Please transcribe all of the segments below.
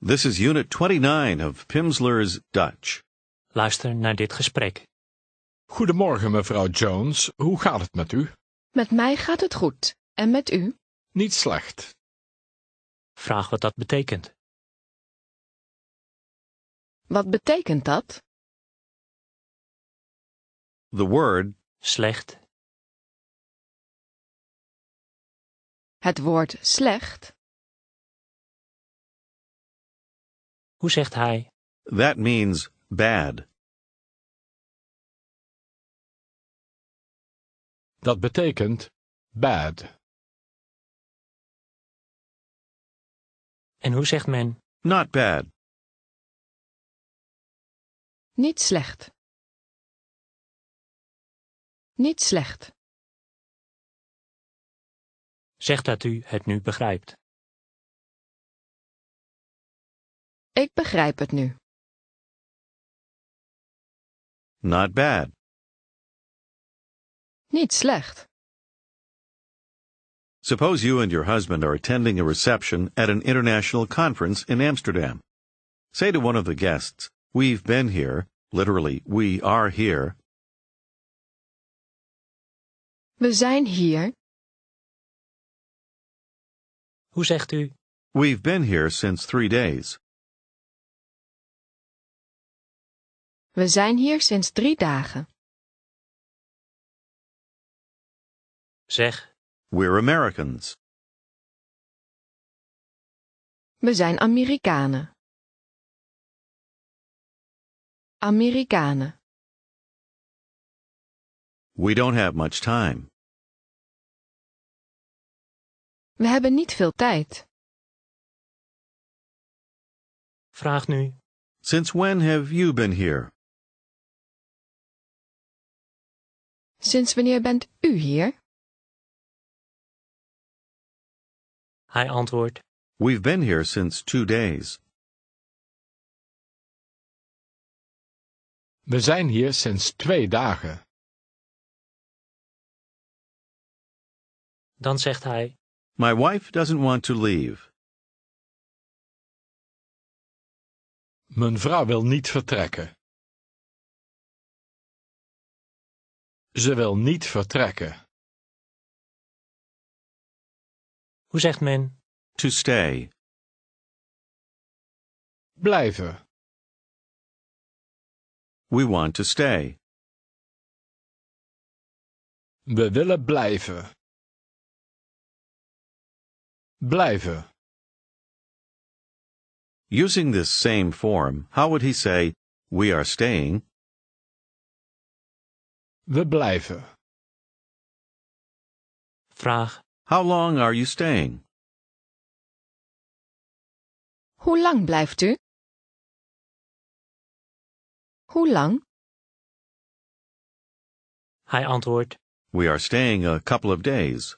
This is Unit 29 of Pimsleur's Dutch. Luister naar dit gesprek. Goedemorgen, mevrouw Jones. Hoe gaat het met u? Met mij gaat het goed. En met u? Niet slecht. Vraag wat dat betekent. Wat betekent dat? The word Slecht. Het woord slecht. Hoe zegt hij? that means bad. Dat betekent bad. En hoe zegt men? Not bad. Niet slecht. Niet slecht. Zeg dat u het nu begrijpt. Ik begrijp het nu. Not bad. Niet slecht. Suppose you and your husband are attending a reception at an international conference in Amsterdam. Say to one of the guests, We've been here, literally, we are here, We zijn hier. Hoe zegt u? we've been here since three days. We zijn hier sinds drie dagen. Zeg, We're Americans. We zijn Amerikanen. Amerikanen. We don't have much time. We hebben niet veel tijd. vraag nu. Since when have you been here? Sinds wanneer bent u hier? Hij antwoordt. We've been here since two days. We zijn hier sinds twee dagen. Dan zegt hij. My wife doesn't want to leave. Mijn vrouw wil niet vertrekken. Ze wil niet vertrekken. Hoe zegt men? To stay. Blijven. We want to stay. We willen blijven. Blijven. Using this same form, how would he say, We are staying? We blijven. Vraag. How long are you staying? Hoe lang blijft u? Hoe lang? Hij antwoordt. We are staying a couple of days.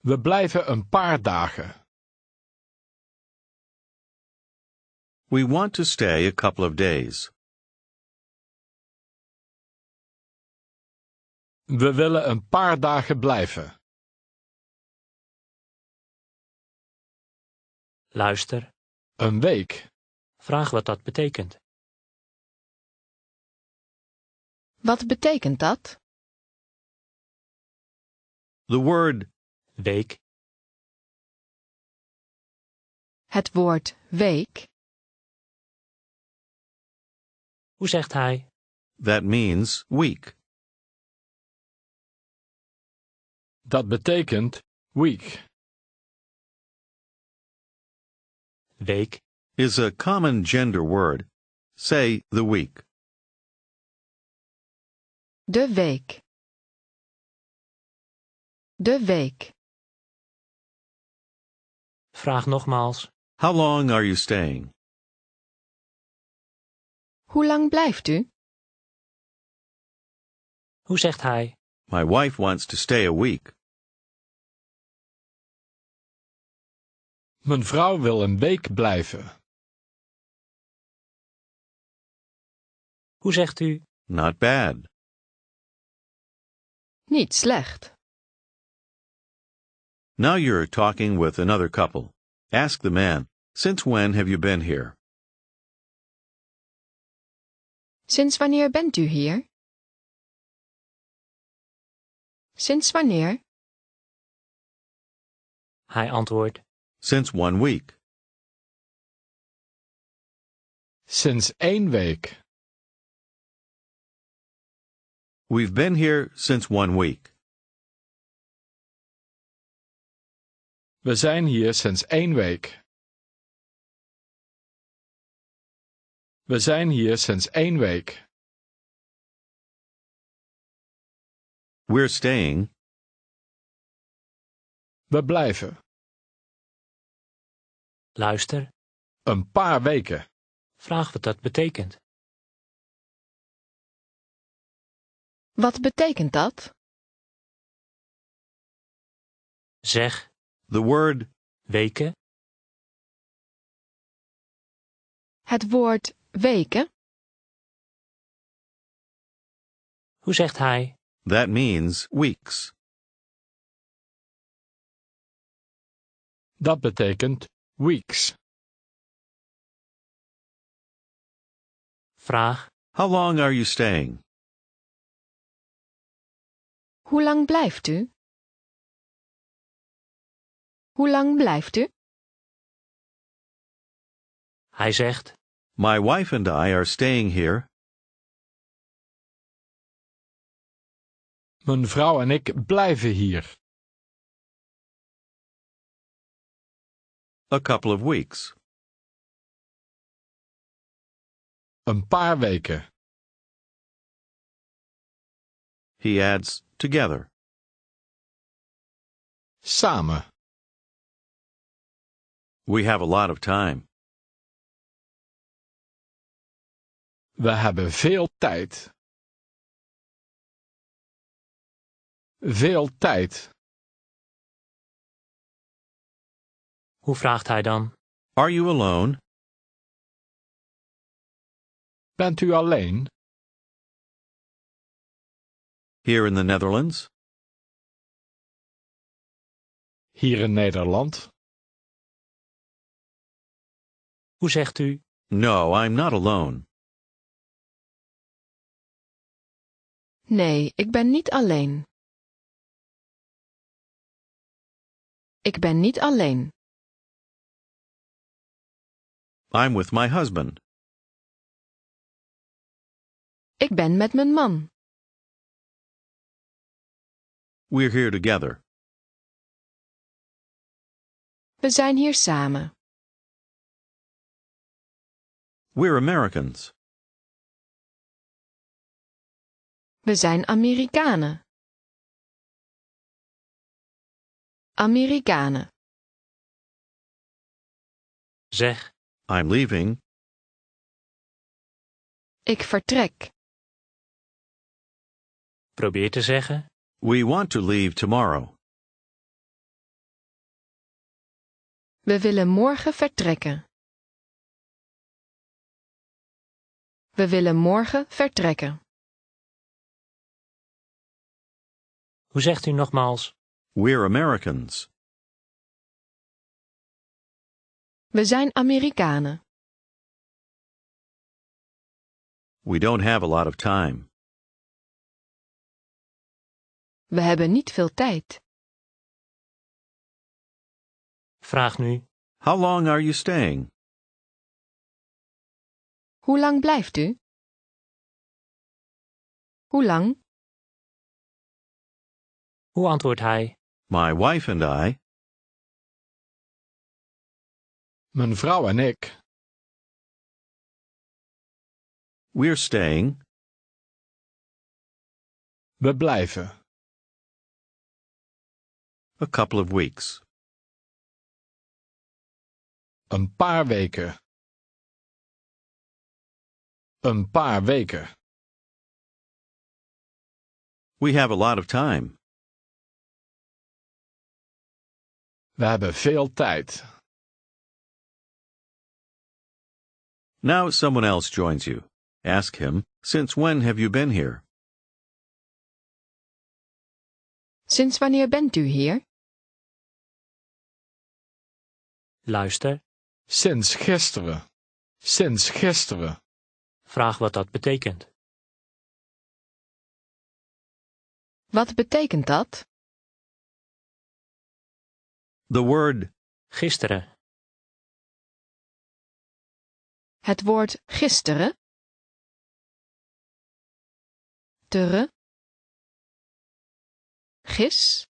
We blijven een paar dagen. We want to stay a couple of days. We willen een paar dagen blijven. Luister. Een week. Vraag wat dat betekent. Wat betekent dat? The word Week. Het woord week. Hoe zegt hij? that means week. Dat betekent week. Week. is a common gender word. Say the week. De week. De week. Vraag nogmaals. How long are you staying? Hoe lang blijft u? Hoe zegt hij? My wife wants to stay a week. Mijn vrouw wil een week blijven. Hoe zegt u? Not bad. Niet slecht. Now you're talking with another couple. Ask the man, Since when have you been here? Sinds wanneer bent u hier? Sinds wanneer? Hij antwoordt. Since one week. Since één week. We've been here since one week. We zijn hier sinds één week. We zijn hier sinds één week. We're staying. We blijven. Luister. Een paar weken. Vraag wat dat betekent. Wat betekent dat? Zeg. The word Weken. Het woord weken? Hoe zegt hij? that means weeks. Dat betekent weeks. Vraag. How long are you staying? Hoe lang blijft u? Hoe lang blijft u? Hij zegt. My wife and I are staying here Mijn vrouw en ik blijven hier. A couple of weeks. Een paar weken. He adds together. Samen. We have a lot of time. We hebben veel tijd. Veel tijd. Hoe vraagt hij dan? Are you alone? Bent u alleen? Here in the Netherlands? Hier in Nederland? Hoe zegt u? No, I'm not alone. Nee, ik ben niet alleen. Ik ben niet alleen. I'm with my husband. Ik ben met mijn man. We're here together. We zijn hier samen. We're Americans. We zijn Amerikanen. Amerikanen. Zeg. I'm leaving. Ik vertrek. Probeer te zeggen. We want to leave tomorrow. We willen morgen vertrekken. We willen morgen vertrekken. Hoe zegt u nogmaals? We're Americans. We zijn Amerikanen. We don't have a lot of time. We hebben niet veel tijd. Vraag nu. How long are you staying? Hoe lang blijft u? Hoe lang? Hoe antwoordt hij? My wife and I. Mijn vrouw en ik. We're staying We blijven. a couple of weeks. Een paar weken. Een paar weken. We have a lot of time. We hebben veel tijd. Now someone else joins you. Ask him, Since when have you been here? Sinds wanneer bent u hier? Luister. Sinds gisteren. Sinds gisteren. Vraag wat dat betekent. Wat betekent dat? The word Gisteren. Het woord gisteren. Tere. Gis.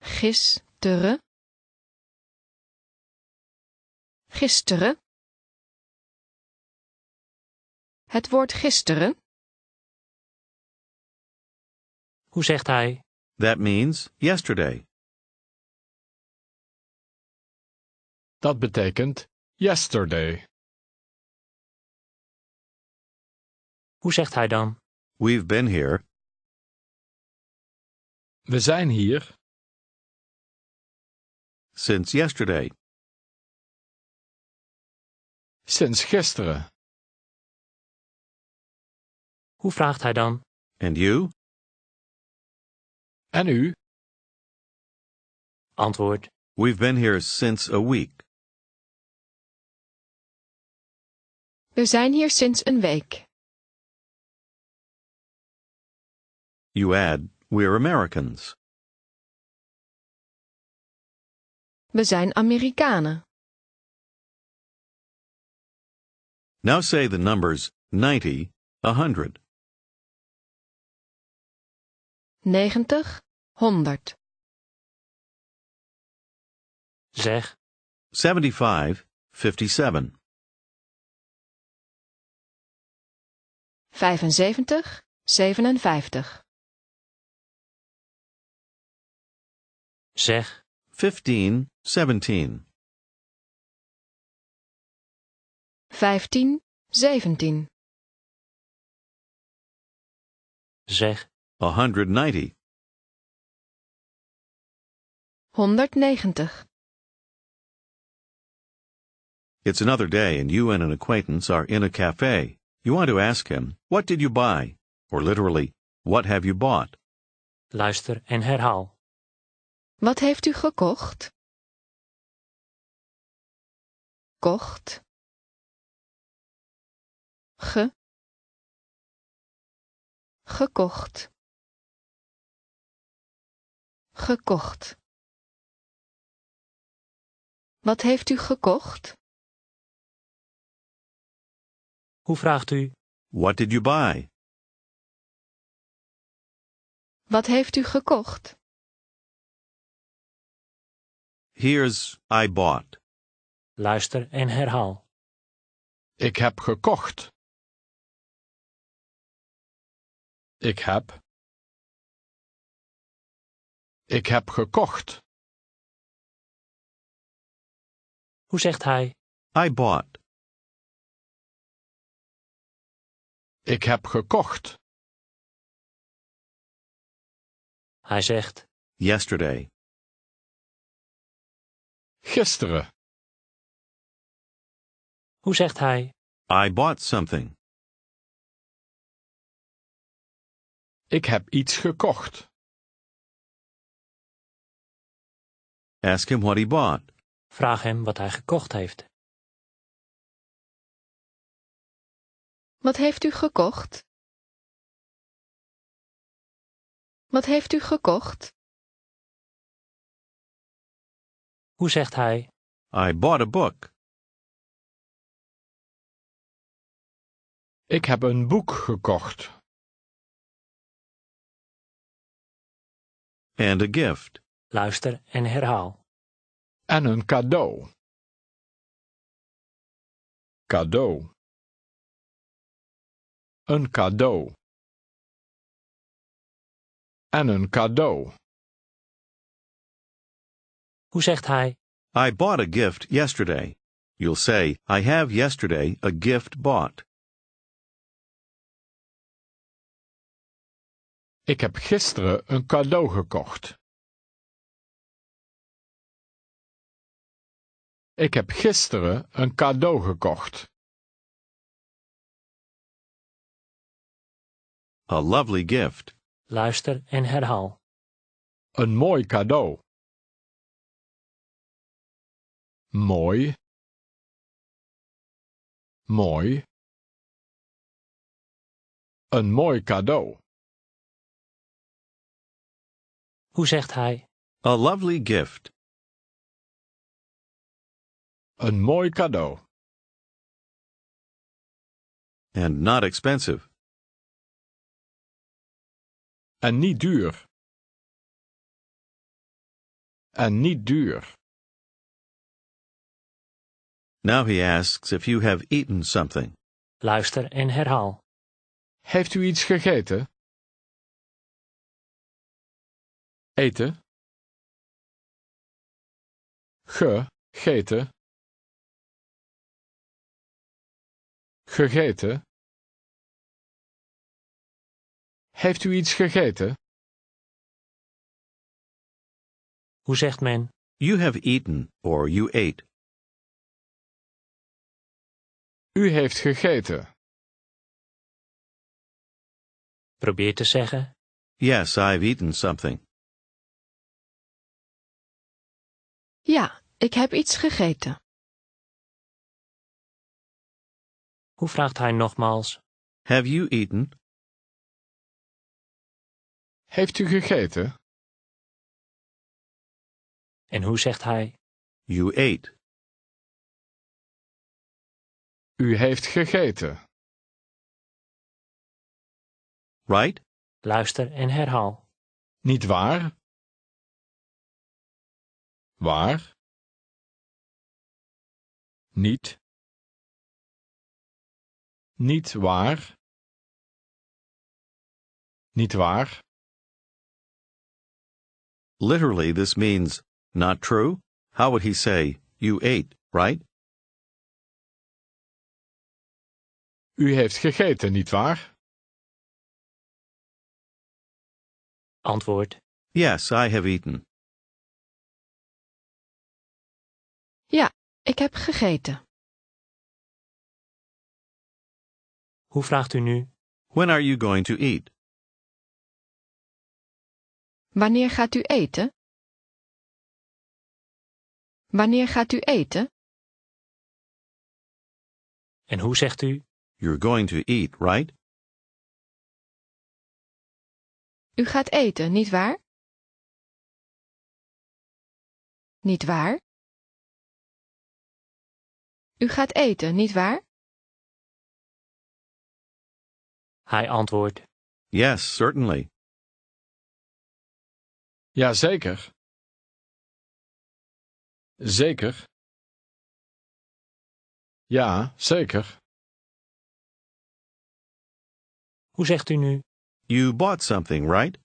Gisteren. Gisteren. Het woord gisteren. Hoe zegt hij? that means yesterday. Dat betekent yesterday. Hoe zegt hij dan? We've been here We zijn hier since yesterday. sinds gisteren. Hoe vraagt hij dan? And you? En u? Antwoord. We've been here since a week. We zijn hier sinds een week. You add, we're Americans. We zijn Amerikanen. Now say the numbers 90, 100. 90, 100. Zeg. 75, 57. 75, 57. Zeg. 15, 17. 15, 17. Zeg. 190. 190. It's another day and you and an acquaintance are in a cafe. You want to ask him, what did you buy? Or literally, what have you bought? Luister en herhaal. Wat heeft u gekocht? Kocht. Ge. Gekocht. Gekocht. Wat heeft u gekocht? Hoe vraagt u? What did you buy? Wat heeft u gekocht? Here's I bought. Luister en herhaal. Ik heb gekocht. Ik heb. Ik heb gekocht. Hoe zegt hij? I bought. Ik heb gekocht. Hij zegt. Yesterday. Gisteren. Hoe zegt hij? I bought something. Ik heb iets gekocht. Ask him what he bought. Vraag hem wat hij gekocht heeft. Wat heeft u gekocht? Wat heeft u gekocht? Hoe zegt hij? I bought a book. Ik heb een boek gekocht. And a gift. Luister en herhaal. En een cadeau. Cadeau. Een cadeau. En een cadeau. Hoe zegt hij? I bought a gift yesterday. You'll say, I have yesterday a gift bought. Ik heb gisteren een cadeau gekocht. Ik heb gisteren een cadeau gekocht. A lovely gift. Luister en herhaal. Een mooi cadeau. Mooi. Mooi. Een mooi cadeau. Hoe zegt hij? A lovely gift. Een mooi cadeau. And not expensive. En niet duur. En niet duur. Now he asks if you have eaten something. Luister en herhaal. Heeft u iets gegeten? Eten. Gegeten. Gegeten. Heeft u iets gegeten? Hoe zegt men? You have eaten or you ate. U heeft gegeten. Probeer te zeggen. Yes, I've eaten something. Ja, ik heb iets gegeten. Hoe vraagt hij nogmaals? Have you eaten? Heeft u gegeten? En hoe zegt hij? You ate. U heeft gegeten. Right? Luister en herhaal. Niet waar? Waar? Niet. Niet waar? Niet waar? Literally, this means not true. How would he say, you ate, right? U heeft gegeten, niet waar? Antwoord. Yes, I have eaten. Ja, ik heb gegeten. Hoe vraagt u nu? When are you going to eat? Wanneer gaat u eten? Wanneer gaat u eten? En hoe zegt u? You're going to eat, right? U gaat eten, niet waar? Niet waar? U gaat eten, niet waar? Hij antwoordt. Yes, certainly. Ja, zeker. Zeker. Ja, zeker. Hoe zegt u nu? You bought something, right?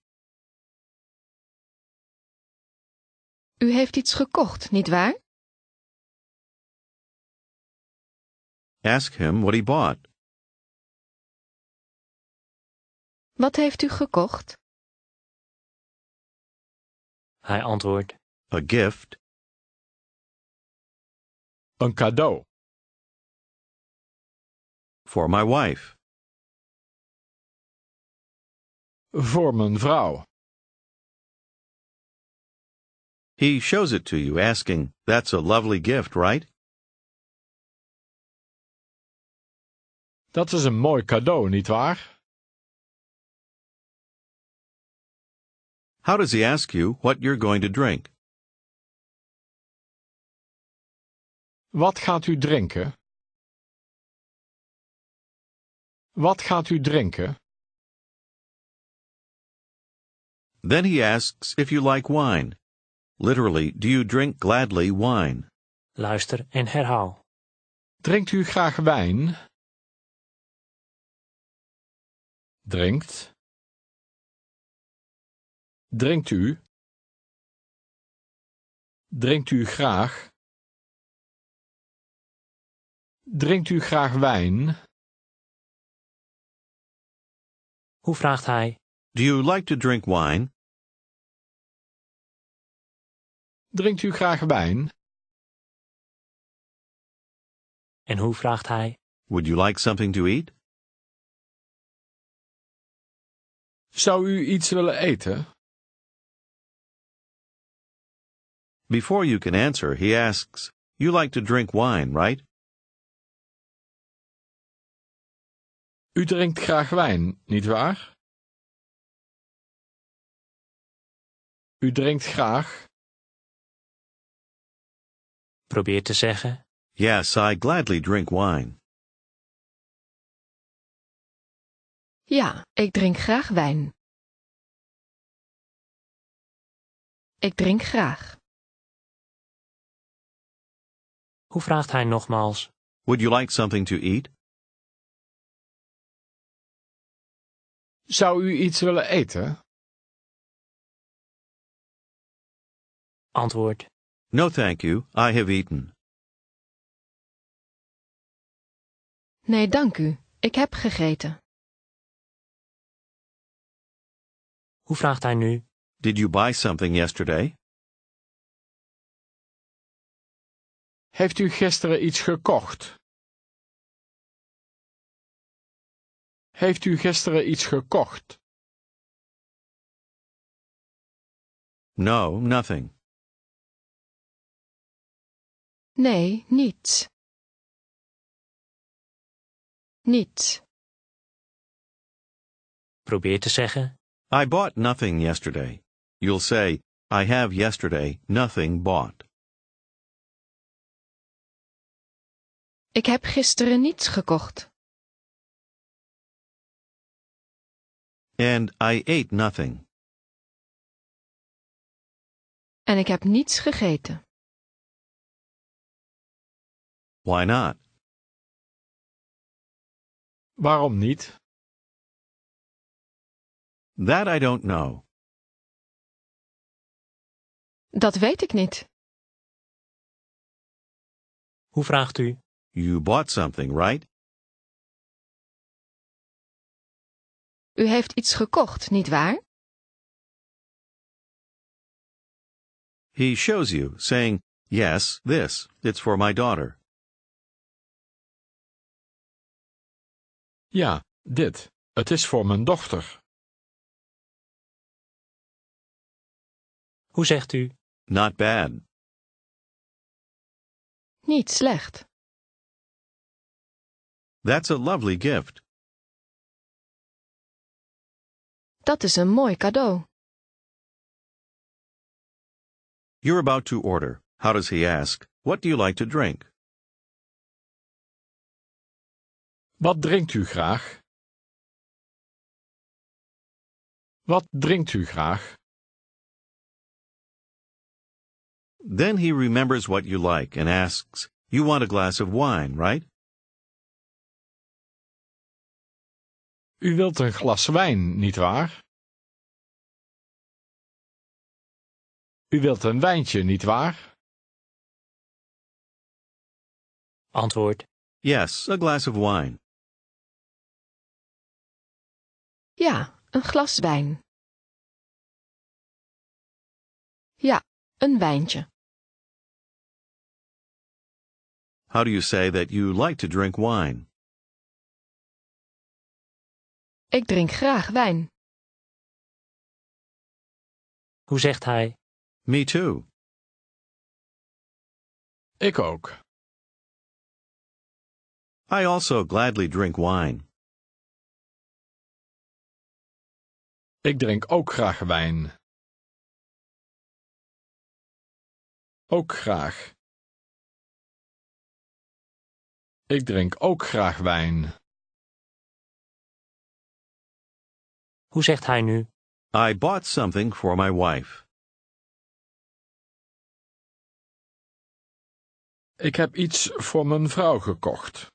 U heeft iets gekocht, niet waar? Ask him what he bought. Wat heeft u gekocht? Hij antwoordt. A gift. Een cadeau. For my wife. Voor mijn vrouw. He shows it to you, asking, That's a lovely gift, right? Dat is een mooi cadeau, niet How does he ask you what you're going to drink? Wat gaat u drinken? Wat gaat u drinken? Then he asks if you like wine. Literally, do you drink gladly wine? Luister en herhaal. Drinkt u graag wijn? Drinkt. Drinkt u? Drinkt u graag? Drinkt u graag wijn? Hoe vraagt hij? Do you like to drink wine? Drinkt u graag wijn? En hoe vraagt hij? Would you like something to eat? Zou u iets willen eten? Before you can answer, he asks, You like to drink wine, right? U drinkt graag wijn, nietwaar? U drinkt graag. Probeer te zeggen. Yes, I gladly drink wine. Ja, ik drink graag wijn. Ik drink graag. Hoe vraagt hij nogmaals? Would you like something to eat? Zou u iets willen eten? Antwoord. No, thank you. I have eaten. Nee, dank u. Ik heb gegeten. Hoe vraagt hij nu? Did you buy something yesterday? Heeft u gisteren iets gekocht? Heeft u gisteren iets gekocht? No, nothing. Nee, niets. Niets. Probeer te zeggen. I bought nothing yesterday. You'll say, I have yesterday nothing bought. Ik heb gisteren niets gekocht. And I ate nothing. En ik heb niets gegeten. Why not? Waarom niet? That I don't know. Dat weet ik niet. Hoe vraagt u? You bought something, right? U heeft iets gekocht, nietwaar? He shows you, saying, Yes, this. It's for my daughter. Ja, dit. Het is voor mijn dochter. Hoe zegt u? Not bad. Niet slecht. That's a lovely gift. Dat is een mooi cadeau. You're about to order. How does he ask? What do you like to drink? Wat drinkt u graag? Wat drinkt u graag? Then he remembers what you like and asks, You want a glass of wine, right? U wilt een glas wijn, nietwaar? U wilt een wijntje, nietwaar? Antwoord. Yes, a glass of wine. Ja, een glas wijn. Ja, een wijntje. How do you say that you like to drink wine? Ik drink graag wijn. Hoe zegt hij? Me too. Ik ook. I also gladly drink wine. Ik drink ook graag wijn. Ook graag. Ik drink ook graag wijn. Hoe zegt hij nu? I bought something for my wife. Ik heb iets voor mijn vrouw gekocht.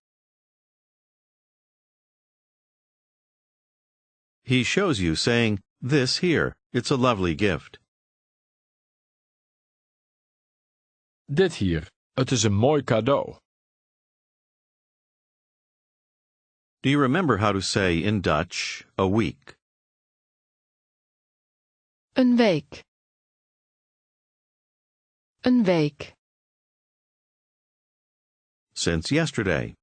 He shows you, saying, This here, it's a lovely gift. Dit hier, het is een mooi cadeau. Do you remember how to say in Dutch, a week? Een week. Een week. Since yesterday.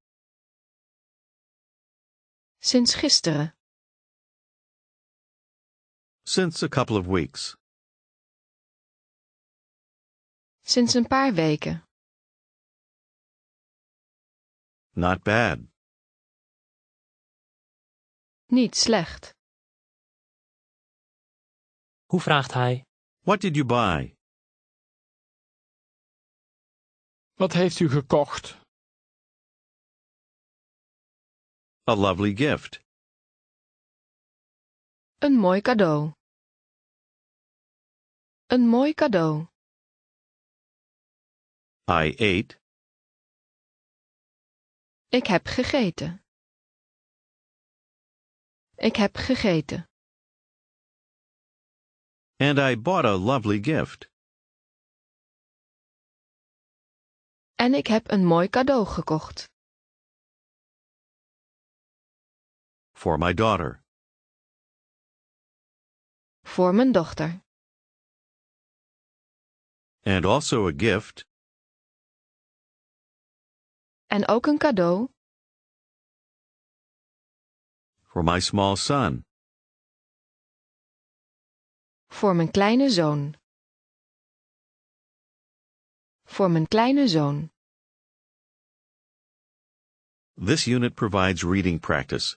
Sinds gisteren. Since a couple of weeks. Sinds een paar weken. Not bad. Niet slecht. Hoe vraagt hij? What did you buy? Wat heeft u gekocht? A lovely gift. Een mooi cadeau. Een mooi cadeau. I ate. Ik heb gegeten. Ik heb gegeten. And I bought a lovely gift. En ik heb een mooi cadeau gekocht. For my daughter. Voor mijn dochter. And also a gift. En ook een cadeau. For my small son. Voor mijn kleine zoon. Voor mijn kleine zoon. This unit provides reading practice.